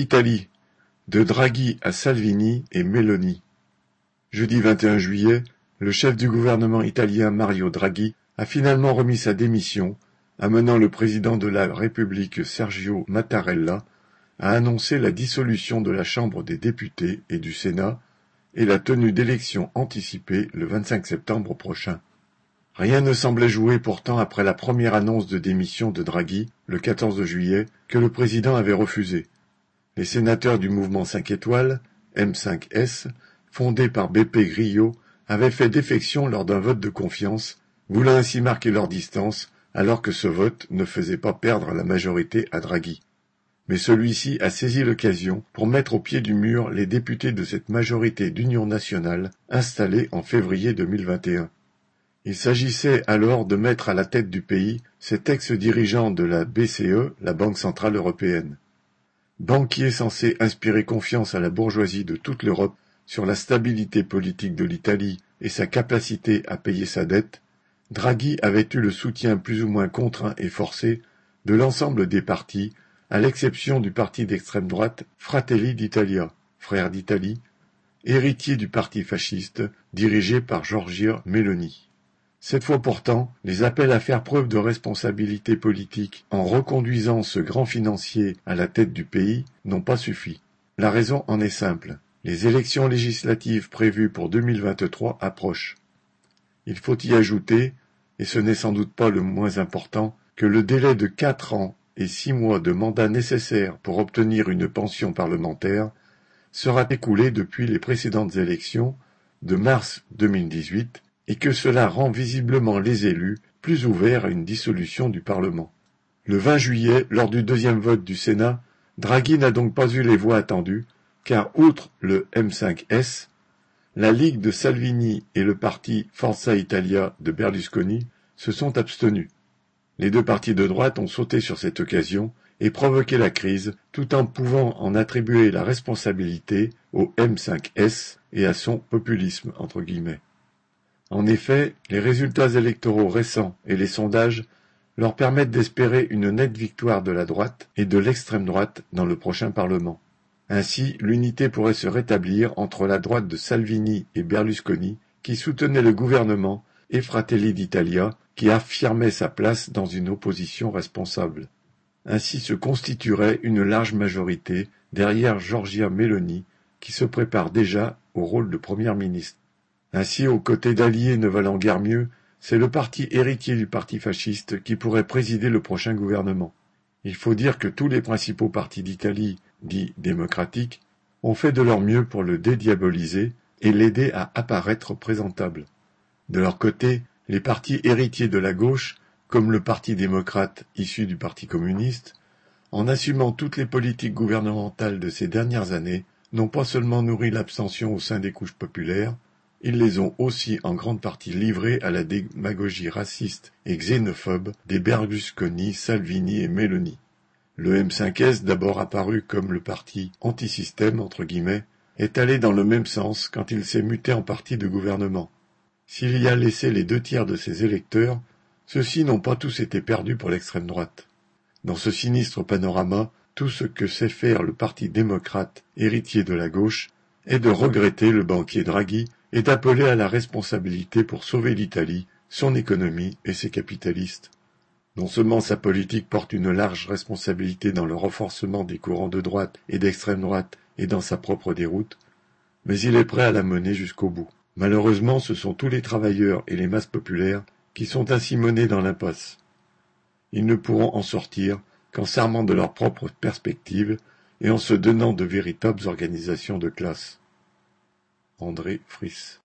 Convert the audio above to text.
Italie, de Draghi à Salvini et Meloni. Jeudi 21 juillet, le chef du gouvernement italien Mario Draghi a finalement remis sa démission, amenant le président de la République Sergio Mattarella à annoncer la dissolution de la Chambre des députés et du Sénat et la tenue d'élections anticipées le 25 septembre prochain. Rien ne semblait jouer pourtant après la première annonce de démission de Draghi, le 14 juillet, que le président avait refusé. Les sénateurs du mouvement 5 étoiles, M5S, fondé par BP Grillo, avaient fait défection lors d'un vote de confiance, voulant ainsi marquer leur distance, alors que ce vote ne faisait pas perdre la majorité à Draghi. Mais celui-ci a saisi l'occasion pour mettre au pied du mur les députés de cette majorité d'union nationale installée en février 2021. Il s'agissait alors de mettre à la tête du pays cet ex-dirigeant de la BCE, la Banque centrale européenne. Banquier censé inspirer confiance à la bourgeoisie de toute l'Europe sur la stabilité politique de l'Italie et sa capacité à payer sa dette, Draghi avait eu le soutien plus ou moins contraint et forcé de l'ensemble des partis, à l'exception du parti d'extrême droite Fratelli d'Italia, frère d'Italie, héritier du parti fasciste dirigé par Giorgia Meloni. Cette fois pourtant, les appels à faire preuve de responsabilité politique en reconduisant ce grand financier à la tête du pays n'ont pas suffi. La raison en est simple. Les élections législatives prévues pour 2023 approchent. Il faut y ajouter, et ce n'est sans doute pas le moins important, que le délai de quatre ans et six mois de mandat nécessaire pour obtenir une pension parlementaire sera écoulé depuis les précédentes élections de mars 2018 et que cela rend visiblement les élus plus ouverts à une dissolution du Parlement. Le 20 juillet, lors du deuxième vote du Sénat, Draghi n'a donc pas eu les voix attendues, car outre le M5S, la Ligue de Salvini et le parti Forza Italia de Berlusconi se sont abstenus. Les deux partis de droite ont sauté sur cette occasion et provoqué la crise tout en pouvant en attribuer la responsabilité au M5S et à son populisme entre guillemets. En effet, les résultats électoraux récents et les sondages leur permettent d'espérer une nette victoire de la droite et de l'extrême droite dans le prochain Parlement. Ainsi, l'unité pourrait se rétablir entre la droite de Salvini et Berlusconi, qui soutenaient le gouvernement, et Fratelli d'Italia, qui affirmait sa place dans une opposition responsable. Ainsi se constituerait une large majorité derrière Giorgia Meloni, qui se prépare déjà au rôle de première ministre. Ainsi, aux côtés d'alliés ne valant guère mieux, c'est le parti héritier du parti fasciste qui pourrait présider le prochain gouvernement. Il faut dire que tous les principaux partis d'Italie, dits démocratiques, ont fait de leur mieux pour le dédiaboliser et l'aider à apparaître présentable. De leur côté, les partis héritiers de la gauche, comme le Parti démocrate issu du Parti communiste, en assumant toutes les politiques gouvernementales de ces dernières années, n'ont pas seulement nourri l'abstention au sein des couches populaires, ils les ont aussi en grande partie livrés à la démagogie raciste et xénophobe des Berlusconi, Salvini et Meloni. Le M5S, d'abord apparu comme le parti anti-système, entre guillemets, est allé dans le même sens quand il s'est muté en parti de gouvernement. S'il y a laissé les deux tiers de ses électeurs, ceux-ci n'ont pas tous été perdus pour l'extrême droite. Dans ce sinistre panorama, tout ce que sait faire le parti démocrate, héritier de la gauche, est de regretter le banquier Draghi est appelé à la responsabilité pour sauver l'Italie, son économie et ses capitalistes. Non seulement sa politique porte une large responsabilité dans le renforcement des courants de droite et d'extrême droite et dans sa propre déroute, mais il est prêt à la mener jusqu'au bout. Malheureusement, ce sont tous les travailleurs et les masses populaires qui sont ainsi menés dans l'impasse. Ils ne pourront en sortir qu'en s'armant de leurs propres perspectives et en se donnant de véritables organisations de classe. André Friss